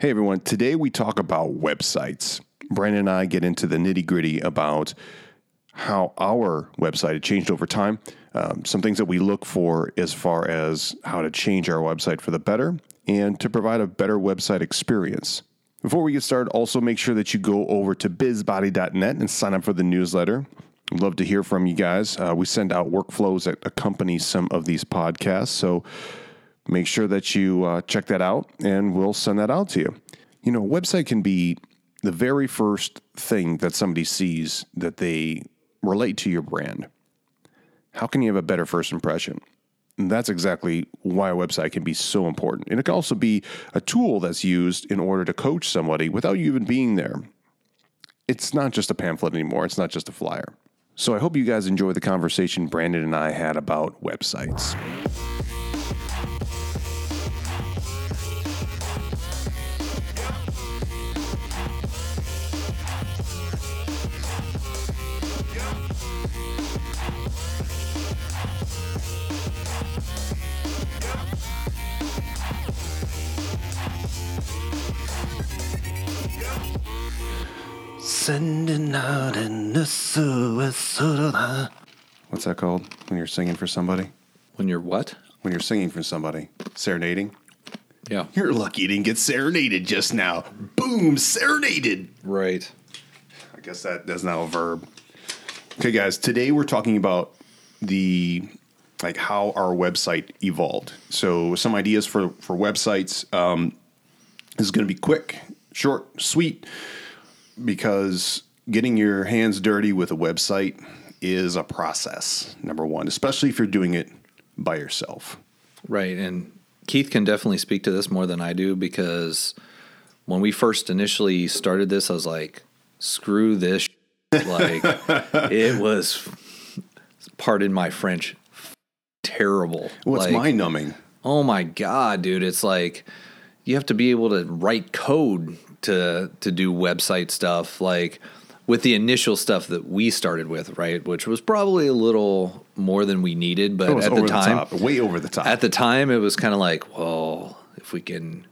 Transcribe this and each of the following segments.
Hey everyone, today we talk about websites. Brandon and I get into the nitty gritty about how our website had changed over time, um, some things that we look for as far as how to change our website for the better and to provide a better website experience. Before we get started, also make sure that you go over to bizbody.net and sign up for the newsletter. We'd love to hear from you guys. Uh, we send out workflows that accompany some of these podcasts. So make sure that you uh, check that out and we'll send that out to you. You know, a website can be the very first thing that somebody sees that they relate to your brand. How can you have a better first impression? And that's exactly why a website can be so important. And it can also be a tool that's used in order to coach somebody without you even being there. It's not just a pamphlet anymore, it's not just a flyer. So I hope you guys enjoy the conversation Brandon and I had about websites. Sending out suicide. What's that called when you're singing for somebody? When you're what? When you're singing for somebody, serenading. Yeah. You're lucky you didn't get serenaded just now. Boom, serenaded. Right. I guess that that's now a verb. Okay, guys. Today we're talking about the like how our website evolved. So some ideas for for websites. Um, this is going to be quick, short, sweet, because getting your hands dirty with a website is a process. Number one, especially if you're doing it by yourself. Right. And Keith can definitely speak to this more than I do because when we first initially started this, I was like, screw this. like, it was, pardon my French, terrible. Well, it's like, mind numbing. Oh my God, dude. It's like, you have to be able to write code to to do website stuff like with the initial stuff that we started with right which was probably a little more than we needed but at the time top, way over the top. at the time it was kind of like well if we can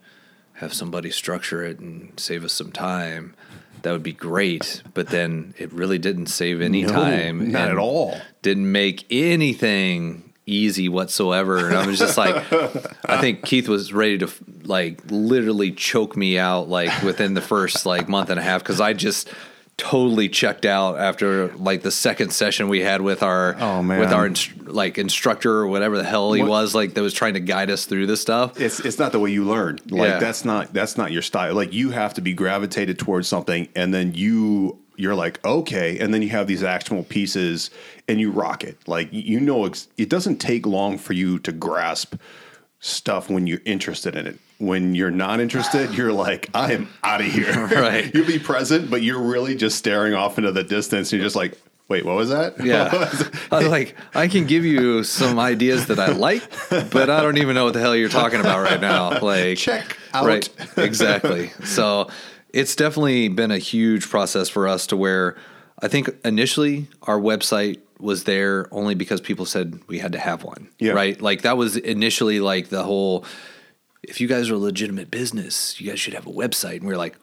have somebody structure it and save us some time that would be great but then it really didn't save any No, time not at all. didn't make anything easy whatsoever and i was just like i think keith was ready to like literally choke me out like within the first like month and a half because i just totally checked out after like the second session we had with our Oh, man. with our inst- like instructor or whatever the hell he What- was like that was trying to guide us through this stuff it's it's not the way you learn. Like Yeah. that's not that's not your style. Like you have to be gravitated towards something, and then you you're like okay, and then you have these actionable pieces, and you rock it. Like you know, it doesn't take long for you to grasp stuff when you're interested in it. When you're not interested, you're like, I am out of here. Right. You'll be present, but you're really just staring off into the distance. You're just like, wait, what was that? Yeah. Was? I was like, I can give you some ideas that I like, but I don't even know what the hell you're talking about right now. Like, Check out. Right. Exactly. So it's definitely been a huge process for us to where I think initially our website was there only because people said we had to have one. Yeah. Right. Like that was initially like the whole, if you guys are a legitimate business, you guys should have a website. And we are like,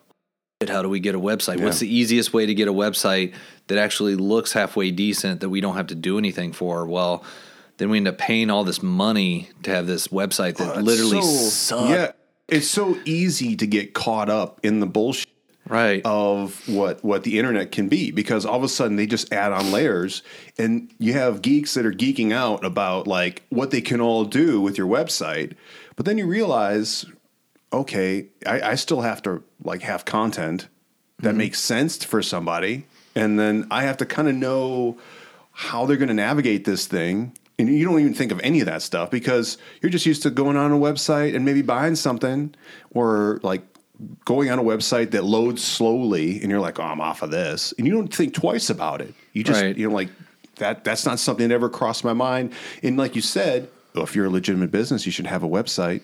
"Shit, how do we get a website? What's the easiest way to get a website that actually looks halfway decent that we don't have to do anything for? Well, then we end up paying all this money to have this website that oh, It's literally so- sucks. Yeah, it's so easy to get caught up in the bullshit Right. of what what the internet can be because all of a sudden they just add on layers and you have geeks that are geeking out about like what they can all do with your website but then you realize okay I, I still have to like have content that Mm-hmm. makes sense for somebody and then I have to kind of know how they're going to navigate this thing and you don't even think of any of that stuff because you're just used to going on a website and maybe buying something or like going on a website that loads slowly and you're like, oh, I'm off of this. And you don't think twice about it. You just, Right. you know, like that, that's not something that ever crossed my mind. And like you said, if you're a legitimate business, you should have a website.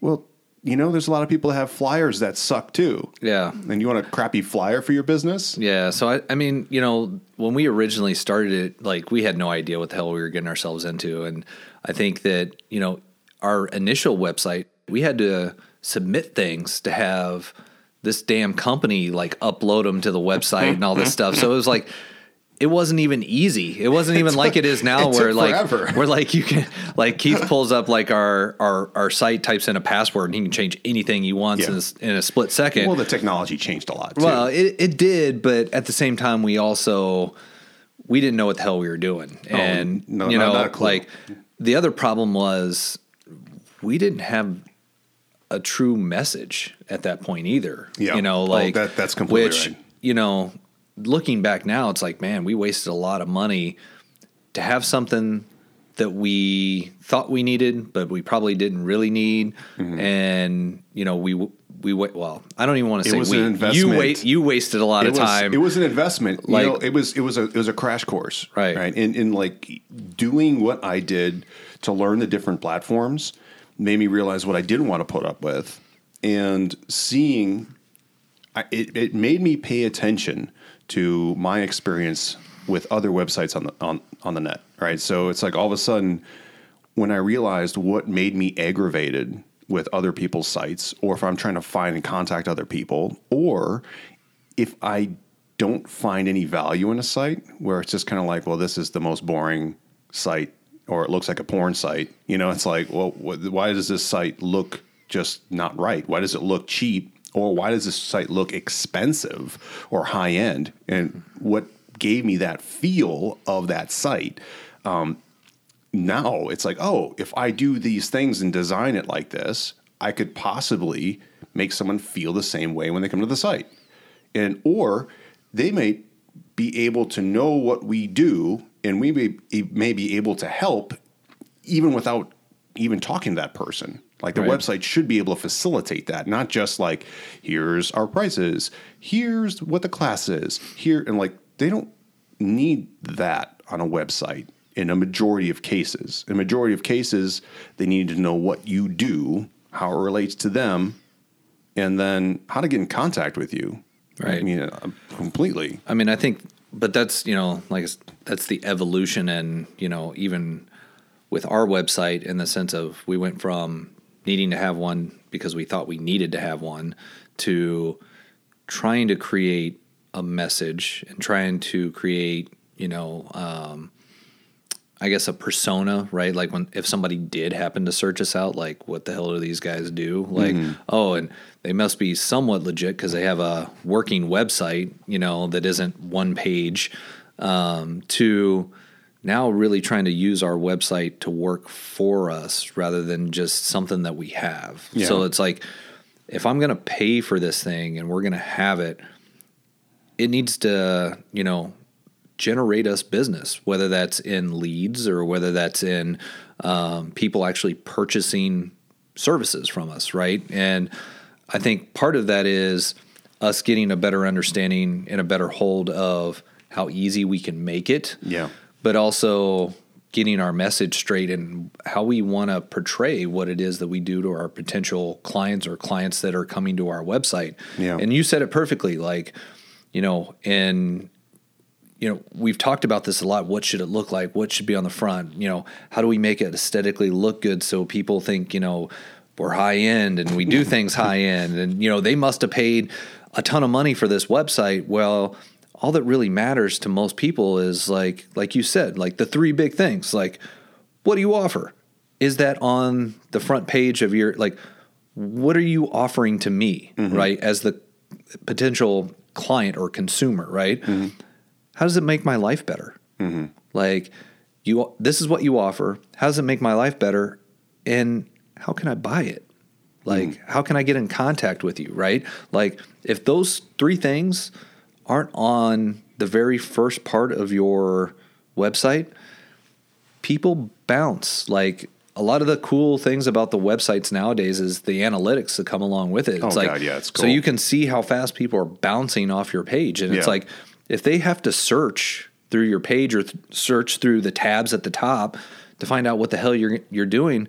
Well, you know, there's a lot of people that have flyers that suck too. Yeah. And you want a crappy flyer for your business? Yeah. So I, I mean, you know, when we originally started it, like we had no idea what the hell we were getting ourselves into, and I think that you know our initial website, we had to submit things to have this damn company like upload them to the website and all this stuff. So it was like it wasn't even easy. It wasn't even like it is now, it where took like forever. where like you can like Keith pulls up like our our our site, types in a password, and he can change anything he wants Yeah. in, a, in a split second. Well, the technology changed a lot. Too. Well, it, it did, but at the same time, we also we didn't know what the hell we were doing, oh, and Oh, no, you know, like the other problem was we didn't have a true message at that point either. Yeah. you know, Oh, like that- that's completely which, right. You know, looking back now, it's like, man, we wasted a lot of money to have something that we thought we needed, but we probably didn't really need, Mm-hmm. and you know, we we wa- well, I don't even want to It say was we. an You wait, you wasted a lot it of was, time. It was an investment. Like- you know, it was it was a it was a crash course. Right. Right. And in like doing what I did to learn the different platforms made me realize what I didn't want to put up with, and seeing I, it it made me pay attention to my experience with other websites on the on on the net. Right. So it's like all of a sudden when I realized what made me aggravated with other people's sites, or if I'm trying to find and contact other people, or if I don't find any value in a site where it's just kind of like, well, this is the most boring site, or it looks like a porn site. You know, it's like, well, wh- why does this site look just not right? Why does it look cheap? Or why does this site look expensive or high end? And what gave me that feel of that site um, now it's like, oh, if I do these things and design it like this, I could possibly make someone feel the same way when they come to the site. And or they may be able to know what we do and we may, may be able to help even without even talking to that person. Like the Right. website should be able to facilitate that, not just like here's our prices, here's what the class is, here and like they don't need that on a website in a majority of cases. In a majority of cases, they need to know what you do, how it relates to them, and then how to get in contact with you. Right. I mean, uh, completely. I mean, I think, but that's you know, like that's the evolution, and you know, even with our website, in the sense of we went from needing to have one because we thought we needed to have one to trying to create a message and trying to create, you know, um, I guess a persona, right? Like when if somebody did happen to search us out, like what the hell do these guys do? Like, oh, and they must be somewhat legit because they have a working website, you know, that isn't one page. Um, to now really trying to use our website to work for us rather than just something that we have. Yeah. So it's like if I'm going to pay for this thing and we're going to have it, it needs to, you know, generate us business, whether that's in leads or whether that's in um, people actually purchasing services from us, right? And I think part of that is us getting a better understanding and a better hold of how easy we can make it. Yeah. But also getting our message straight and how we want to portray what it is that we do to our potential clients or clients that are coming to our website. Yeah. And you said it perfectly. Like, you know, and you know, we've talked about this a lot. What should it look like? What should be on the front? You know, how do we make it aesthetically look good so people think, you know, we're high end and we do things high end and you know, they must have paid a ton of money for this website. Well, all that really matters to most people is like like you said, like the three big things. Like what do you offer? Is that on the front page of your like what are you offering to me, mm-hmm. right? As the potential client or consumer, right? Mm-hmm. How does it make my life better? Mm-hmm. Like you, this is what you offer. How does it make my life better? And how can I buy it? Like, mm. how can I get in contact with you? Right? Like, if those three things aren't on the very first part of your website, people bounce. Like a lot of the cool things about the websites nowadays is the analytics that come along with it. It's Oh, like God, yeah, it's cool. so you can see how fast people are bouncing off your page, and it's like if they have to search through your page or th- search through the tabs at the top to find out what the hell you're you're doing.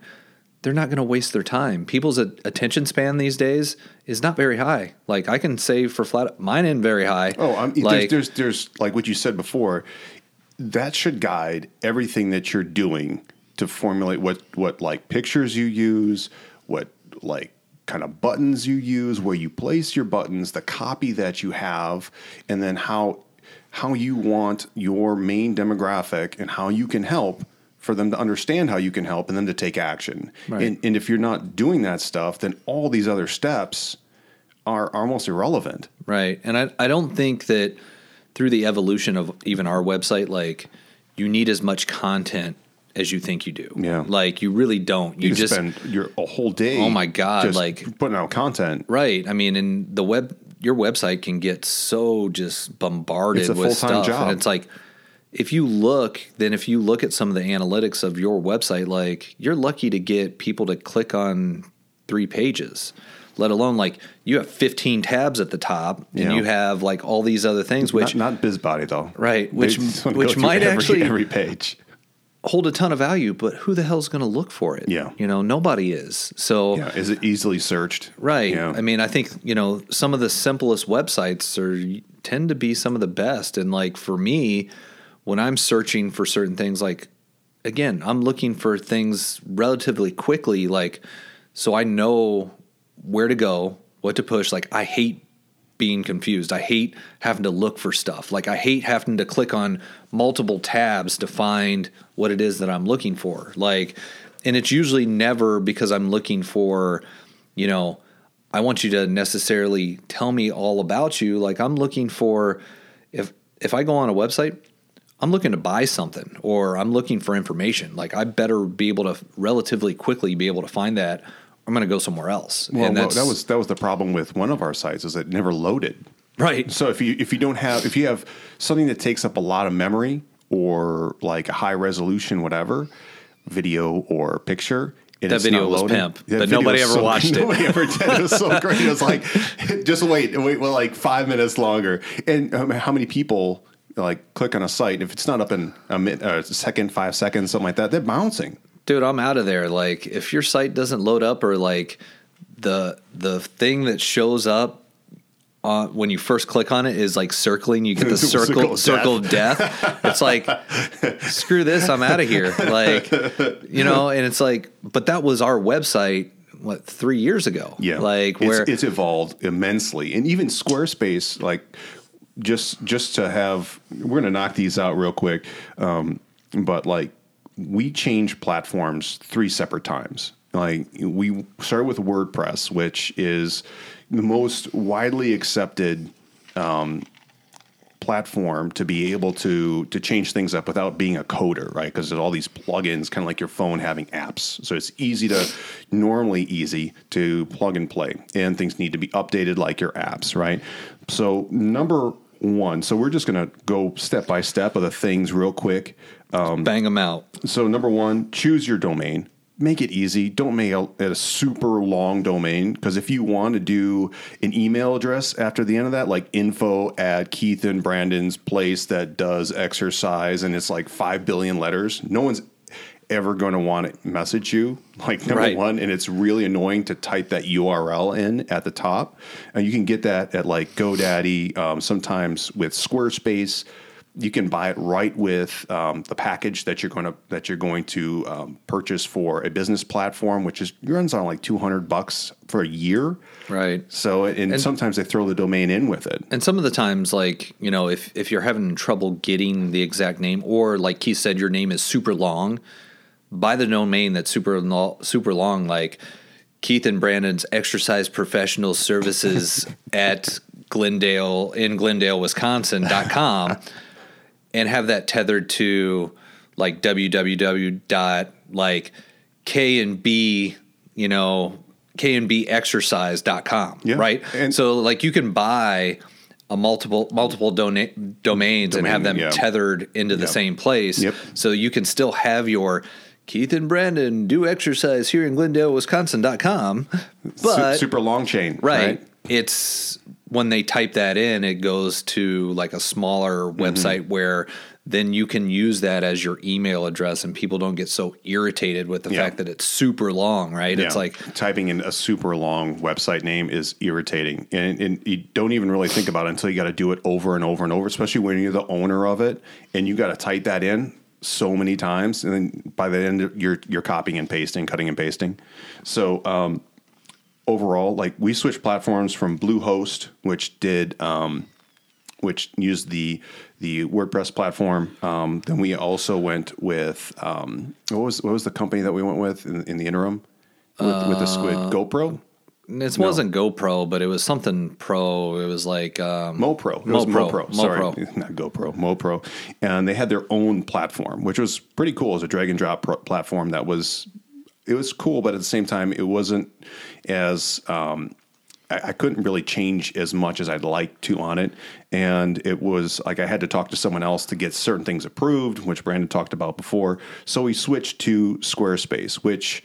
They're not going to waste their time. People's a- attention span these days is not very high. Like I can say for flat, mine ain't very high. Oh, I'm, like, there's, there's, there's like what you said before. That should guide everything that you're doing to formulate what, what like pictures you use, what like kind of buttons you use, where you place your buttons, the copy that you have, and then how how you want your main demographic and how you can help for them to understand how you can help and then to take action. Right. And, and if you're not doing that stuff, then all these other steps are, are almost irrelevant. Right. And I, I don't think that through the evolution of even our website, like you need as much content as you think you do. Yeah. Like you really don't. You, You, just spend your a whole day. Oh my God, like- putting out content. right. I mean, and the web your website can get so just bombarded It's a with stuff. job. And it's like if you look, then if you look at some of the analytics of your website, like you're lucky to get people to click on three pages. Let alone like you have 15 tabs at the top and Yeah. you have like all these other things, which not, not BizBody though. Right, which- which might every, actually- every page. hold a ton of value, but who the hell's going to look for it? Yeah. You know, nobody is. So, Yeah, is it easily searched? right. Yeah. I mean, I think, you know, some of the simplest websites are tend to be some of the best. And like for me, when I'm searching for certain things, like again, I'm looking for things relatively quickly, like so I know where to go, what to push. Like I hate being confused. I hate having to look for stuff. Like I hate having to click on multiple tabs to find what it is that I'm looking for. Like and it's usually never because I'm looking for, you know, I want you to necessarily tell me all about you. Like I'm looking for if if I go on a website, I'm looking to buy something or I'm looking for information. Like I better be able to relatively quickly be able to find that. I'm going to go somewhere else. Well, and well, that was that was the problem with one of our sites is it never loaded. right. So if you if you don't have if you have something that takes up a lot of memory or like a high resolution whatever video or picture. That video was pimp, that but nobody ever watched it. Nobody ever did. It was so great. It was like, just wait, wait, well, like five minutes longer. And um, how many people like click on a site if it's not up in a, a second, five seconds, something like that? They're bouncing. dude i'm out of there like if your site doesn't load up or like the the thing that shows up uh, when you first click on it is like circling you get the Circle circle of of death it's like screw this i'm out of here like you know and it's like but that was our website what three years ago Yeah, like it's, where it's evolved immensely, and even Squarespace, like just just to have, we're gonna knock these out real quick, um, but like we changed platforms three separate times. Like we started with WordPress, which is the most widely accepted platform to be able to to change things up without being a coder, right? Because there's all these plugins, kind of like your phone having apps. So it's easy to normally easy to plug and play, and things need to be updated like your apps, right? So number one, so we're just gonna go step by step of the things real quick. Um, bang them out So number one, choose your domain. Make it easy. Don't make it a super long domain because if you want to do an email address after the end of that, like info at Keith and Brandon's place that does exercise, and it's like five billion letters, no one's ever going to want to message you. Like number Right. one, and it's really annoying to type that URL in at the top. And you can get that at like GoDaddy, um, sometimes with Squarespace you can buy it right with um, the package that you're going to that you're going to um, purchase for a business platform, which is runs on like two hundred bucks for a year. right So, and, sometimes they throw the domain in with it. And some of the times, like, you know, if, if you're having trouble getting the exact name, or like Keith said, your name is super long, buy the domain that's super, super long, like Keith and Brandon's exercise professional services at Glendale, in Glendale, Wisconsin.com, and have that tethered to like www dot like K and B, you know, K and B exercise.com, Yeah. right? And- so like you can buy a multiple multiple dona- domains and have them yeah. tethered into the Yep. same place. Yep. So you can still have your Keith and Brandon do exercise here in Glendale, Wisconsin.com. But super long chain, right. It's when they type that in, it goes to like a smaller Mm-hmm. website where then you can use that as your email address and people don't get so irritated with the Yeah. fact that it's super long, right? Yeah. It's like typing in a super long website name is irritating, and, and you don't even really think about it until you got to do it over and over and over. Especially when you're the owner of it, and you got to type that in so many times, and then by the end you're you're copying and pasting, cutting and pasting. So um, overall, like we switched platforms from Bluehost, which did, um, which used the the WordPress platform. Um, then we also went with um, what was what was the company that we went with in, in the interim with, with the squid GoPro. It wasn't GoPro, but it was something pro. It was like um, MoPro. It was MoPro. MoPro. Sorry, MoPro. not GoPro. MoPro, and they had their own platform, which was pretty cool. It was a drag and drop pro- platform that was it was cool, but at the same time, it wasn't as um, I, I couldn't really change as much as I'd like to on it, and it was like I had to talk to someone else to get certain things approved, which Brandon talked about before. So we switched to Squarespace, which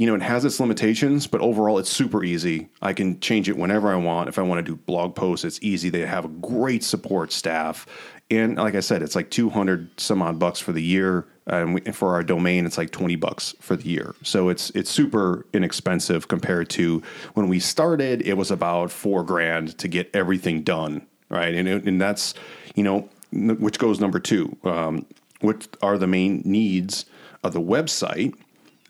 you know, it has its limitations, but overall it's super easy. I can change it whenever I want. If I want to do blog posts, it's easy. They have a great support staff. And like I said, it's like 200 some odd bucks for the year. And we, for our domain, it's like 20 bucks for the year. So it's, it's super inexpensive compared to when we started, it was about four grand to get everything done. Right. And, it, and that's, you know, which goes number two. Um, what are the main needs of the website?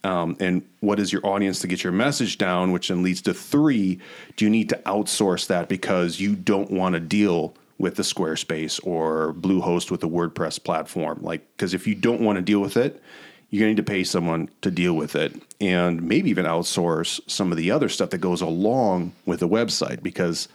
um, and what is your audience to get your message down, which then leads to three. Do you need to outsource that because you don't want to deal with the Squarespace or Bluehost with the WordPress platform? Like, because if you don't want to deal with it, you're going to need to pay someone to deal with it and maybe even outsource some of the other stuff that goes along with the website because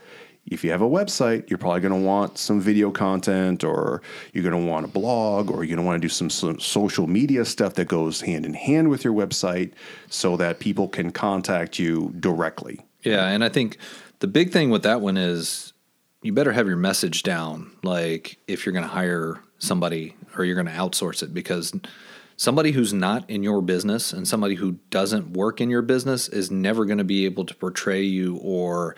if you have a website, you're probably going to want some video content, or you're going to want a blog, or you're going to want to do some, some, social media stuff that goes hand in hand with your website so that people can contact you directly. Yeah, and I think the big thing with that one is you better have your message down. Like if you're going to hire somebody or you're going to outsource it, because somebody who's not in your business and somebody who doesn't work in your business is never going to be able to portray you or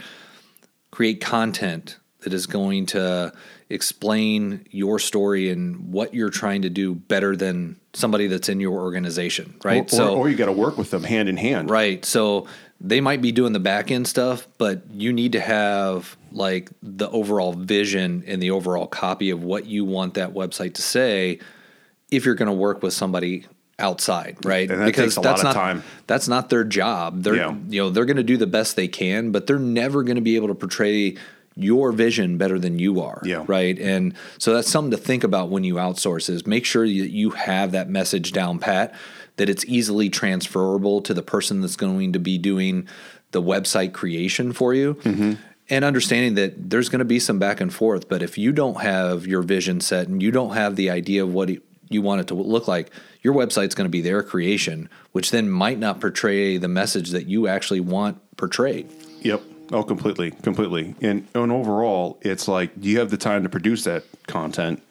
create content that is going to explain your story and what you're trying to do better than somebody that's in your organization, right? Or, or, or you got to work with them hand in hand. Right. So they might be doing the back end stuff, but you need to have like the overall vision and the overall copy of what you want that website to say if you're going to work with somebody outside, right? And that takes a that's lot of not time. that's not their job. They're Yeah. you know, they're going to do the best they can, but they're never going to be able to portray your vision better than you are, Yeah. right? And so that's something to think about when you outsource is make sure that you have that message down pat that it's easily transferable to the person that's going to be doing the website creation for you. Mm-hmm. And understanding that there's going to be some back and forth, but if you don't have your vision set and you don't have the idea of what it, you want it to look like, your website's going to be their creation, which then might not portray the message that you actually want portrayed. Yep. Oh, completely, completely. And and overall, it's like, do you have the time to produce that content?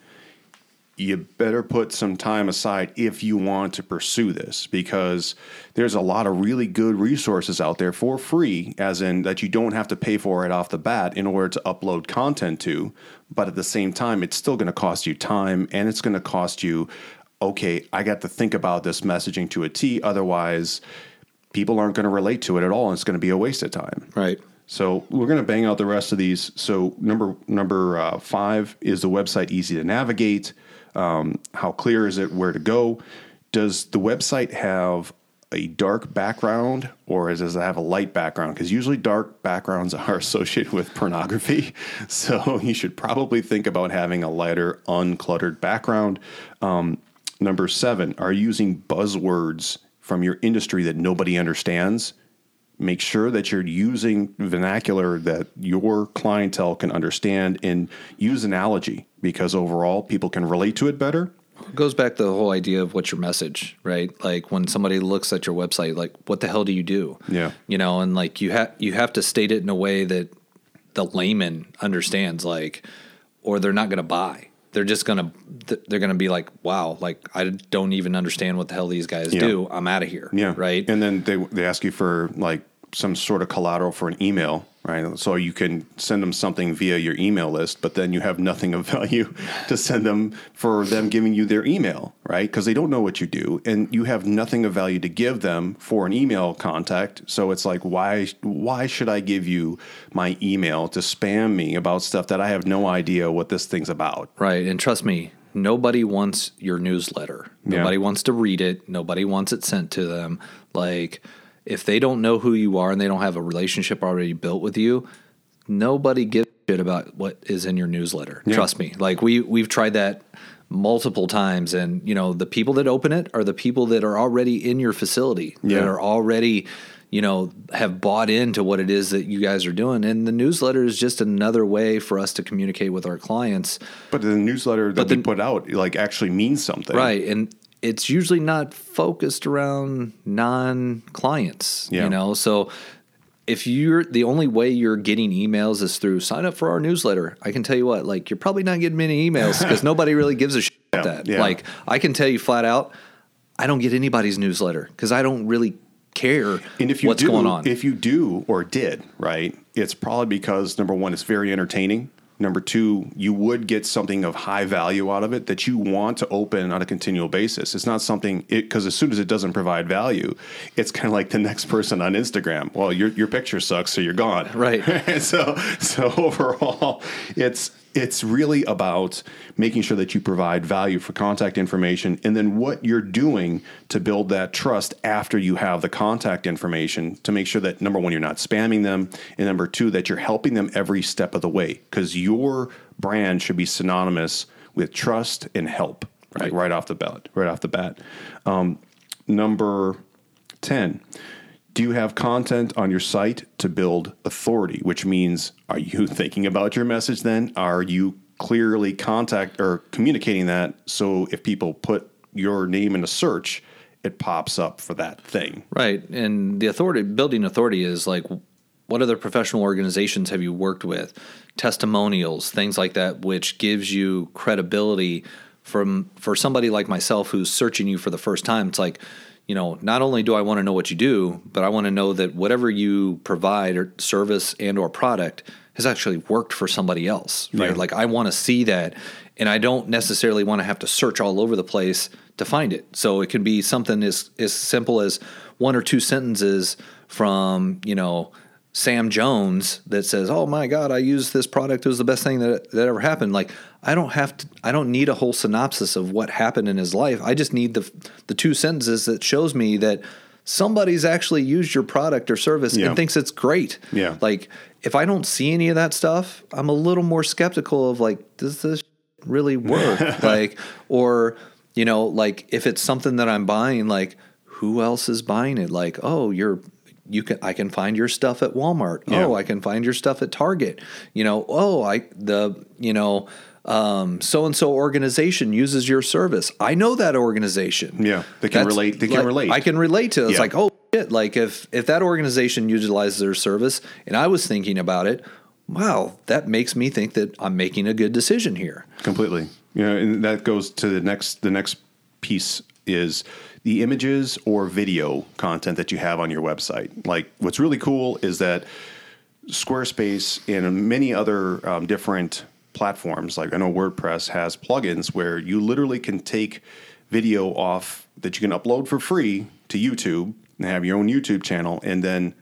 You better put some time aside if you want to pursue this because there's a lot of really good resources out there for free, as in that you don't have to pay for it off the bat in order to upload content to. But at the same time, it's still going to cost you time and it's going to cost you, okay, I got to think about this messaging to a T. Otherwise, people aren't going to relate to it at all and it's going to be a waste of time. Right. So we're going to bang out the rest of these. So number number uh, five is the website easy to navigate. Um, how clear is it? Where to go? Does the website have a dark background or does it have a light background? Because usually dark backgrounds are associated with pornography. So you should probably think about having a lighter, uncluttered background. Um, number seven, are you using buzzwords from your industry that nobody understands? Make sure that you're using vernacular that your clientele can understand and use analogy because overall people can relate to it better. It goes back to the whole idea of what's your message, right? Like when somebody looks at your website, like what the hell do you do? Yeah. You know, and like you have you have to state it in a way that the layman understands, like, or they're not going to buy. They're just gonna they're gonna be like, wow, like I don't even understand what the hell these guys Yeah. do. I'm out of here. Yeah. Right. And then they they ask you for like some sort of collateral for an email, right? So you can send them something via your email list, but then you have nothing of value to send them for them giving you their email, right? Because they don't know what you do, and you have nothing of value to give them for an email contact. So it's like, why why should I give you my email to spam me about stuff that I have no idea what this thing's about? Right. And trust me, nobody wants your newsletter. Yeah. Nobody wants to read it. Nobody wants it sent to them. Like, if they don't know who you are and they don't have a relationship already built with you, nobody gives a shit about what is in your newsletter. Trust me. Like we we've tried that multiple times and you know the people that open it are the people that are already in your facility Yeah. that are already you know have bought into what it is that you guys are doing and the newsletter is just another way for us to communicate with our clients But the newsletter that But we put out like actually means something. Right. And it's usually not focused around non clients, Yeah. you know? So if you're the only way you're getting emails is through sign up for our newsletter, I can tell you what, like you're probably not getting many emails because nobody really gives a shit about that. yeah. Like I can tell you flat out, I don't get anybody's newsletter because I don't really care And if you what's do, going on. if you do or did, right, it's probably because number one, it's very entertaining. Number two, you would get something of high value out of it that you want to open on a continual basis. It's not something because as soon as it doesn't provide value, it's kind of like the next person on Instagram. Well, your your picture sucks, so you're gone. Right. so so overall, it's it's really about making sure that you provide value for contact information and then what you're doing to build that trust after you have the contact information to make sure that number one you're not spamming them and number two that you're helping them every step of the way because your brand should be synonymous with trust and help right right. off the bat right off the bat. Um, number 10 do you have content on your site to build authority which means are you thinking about your message then are you clearly contact or communicating that so if people put your name in a search it pops up for that thing Right. And the authority, building authority is like, what other professional organizations have you worked with? Testimonials, things like that, which gives you credibility from for somebody like myself who's searching you for the first time. It's like, you know, not only do I want to know what you do, but I want to know that whatever you provide or service and or product has actually worked for somebody else. Right. Yeah. Like I want to see that. And I don't necessarily want to have to search all over the place to find it. So it can be something as as simple as one or two sentences from, you know, Sam Jones that says, "Oh my God, I used this product. It was the best thing that that ever happened." Like, I don't have to. I don't need a whole synopsis of what happened in his life. I just need the the two sentences that shows me that somebody's actually used your product or service Yeah. and thinks it's great. Yeah. Like, if I don't see any of that stuff, I'm a little more skeptical of like, does this really work? like, or you know, like if it's something that I'm buying, like who else is buying it? Like, oh, you're you can I can find your stuff at Walmart. Yeah. Oh, I can find your stuff at Target. You know, oh, I the you know um, so and so organization uses your service. I know that organization. Yeah, they can relate- they can like, relate. I can relate to. it. It's Yeah. like, oh shit! Like if if that organization utilizes their service, and I was thinking about it, wow, that makes me think that I'm making a good decision here. completely you know and that goes to the next the next piece is the images or video content that you have on your website like what's really cool is that squarespace and many other um, different platforms like i know wordpress has plugins where you literally can take video off that you can upload for free to youtube and have your own youtube channel and then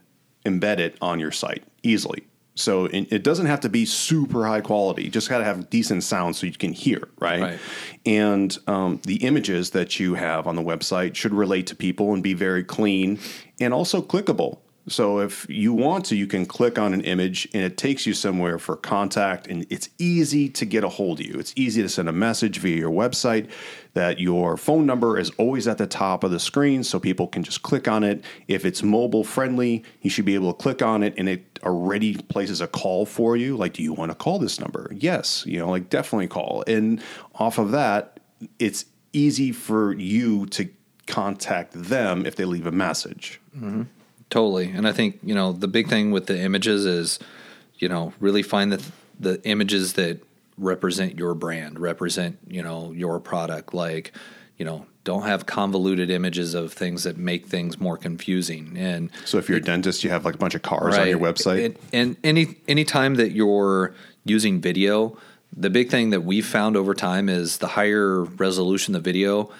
embed it on your site easily. So it, it doesn't have to be super high quality. You just got to have decent sound so you can hear, right? Right. And um, the images that you have on the website should relate to people and be very clean and also clickable. So if you want to, you can click on an image and it takes you somewhere for contact, and it's easy to get a hold of you. It's easy to send a message via your website. That your phone number is always at the top of the screen, so people can just click on it. If it's mobile friendly, you should be able to click on it, and it already places a call for you. Like, do you want to call this number? Yes, you know, like definitely call. And off of that, it's easy for you to contact them if they leave a message. Mm-hmm. Totally. And I think, you know, the big thing with the images is, you know, really find the the images that represent your brand, represent, you know, your product like, you know, don't have convoluted images of things that make things more confusing. And So if you're a dentist, you have like a bunch of cars on your website. And, and any time that you're using video, the big thing that we've found over time is the higher resolution the video,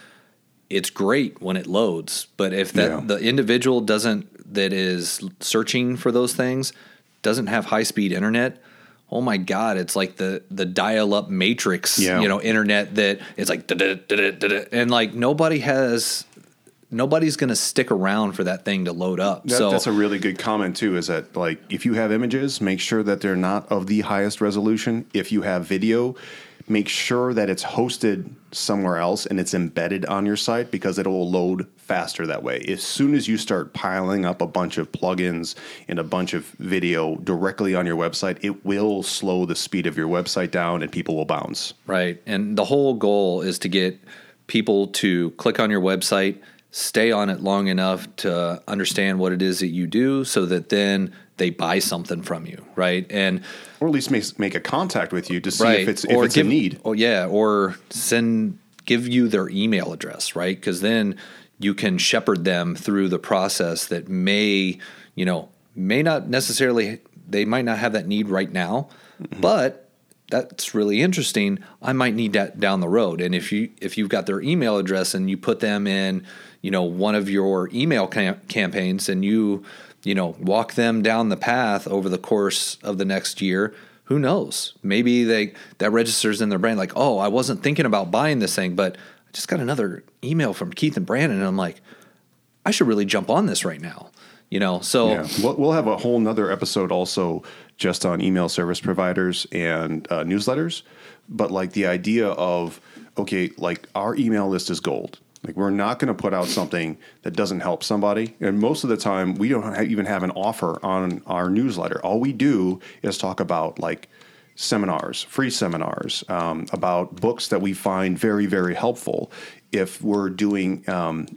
it's great when it loads. But if that Yeah. the individual doesn't that is searching for those things doesn't have high speed internet, oh my god, it's like the the dial up matrix, Yeah. you know, internet that it's like and like nobody has nobody's going to stick around for that thing to load up. That, so that's a really good comment too. Is that like if you have images, make sure that they're not of the highest resolution. If you have video, make sure that it's hosted somewhere else and it's embedded on your site because it will load faster that way. As soon as you start piling up a bunch of plugins and a bunch of video directly on your website, it will slow the speed of your website down and people will bounce. Right. And the whole goal is to get people to click on your website, stay on it long enough to understand what it is that you do so that then they buy something from you, right? And or at least make, make a contact with you to see right. if it's if or it's give, a need. Oh yeah, or send give you their email address, right? Because then you can shepherd them through the process that may, you know, may not necessarily they might not have that need right now, mm-hmm. but that's really interesting. I might need that down the road. And if you if you've got their email address and you put them in, you know, one of your email cam- campaigns and you you know, walk them down the path over the course of the next year. Who knows? Maybe they that registers in their brain like, oh, I wasn't thinking about buying this thing, but I just got another email from Keith and Brandon, and I'm like, I should really jump on this right now. You know, so yeah. we'll have a whole nother episode also just on email service providers and uh, newsletters. But like the idea of okay, like our email list is gold like we're not going to put out something that doesn't help somebody. And most of the time, we don't even have an offer on our newsletter. All we do is talk about like seminars, free seminars, um, about books that we find very, very helpful. If we're doing um,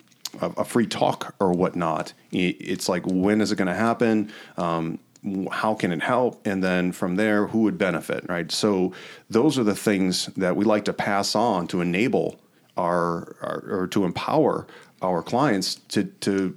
a, a, free talk or whatnot, it's like when is it going to happen? Um, how can it help and then from there who would benefit right so those are the things that we like to pass on to enable our, our or to empower our clients to to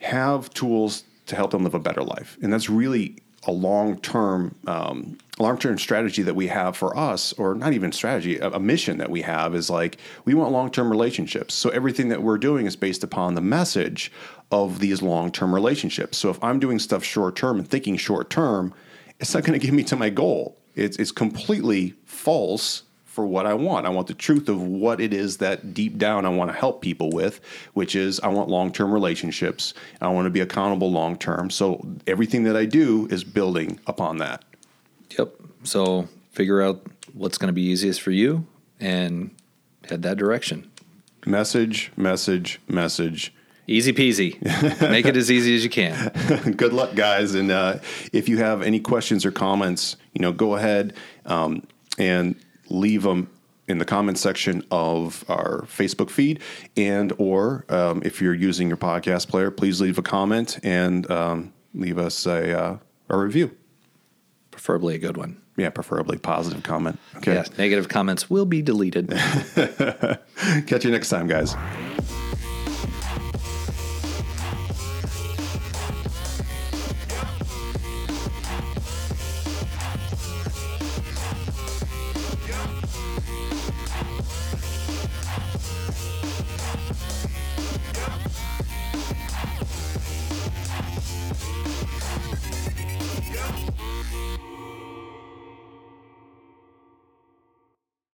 have tools to help them live a better life, and that's really a long term um, long term strategy that we have for us, or not even strategy, a, a mission that we have is like we want long term relationships. So everything that we're doing is based upon the message of these long term relationships. So if I'm doing stuff short term and thinking short term, it's not going to get me to my goal. It's it's completely false for what I want. I want the truth of what it is that deep down I want to help people with, which is I want long term relationships. I want to be accountable long term. So everything that I do is building upon that. Yep. So figure out what's going to be easiest for you and head that direction. Message, message, message. Easy peasy. Make it as easy as you can. Good luck, guys. And uh, if you have any questions or comments, you know, go ahead um, and leave them in the comments section of our Facebook feed, and or um, if you're using your podcast player, please leave a comment and um, leave us a uh, a review. Preferably a good one. Yeah, preferably positive comment. Okay. Yes, negative comments will be deleted. Catch you next time, guys.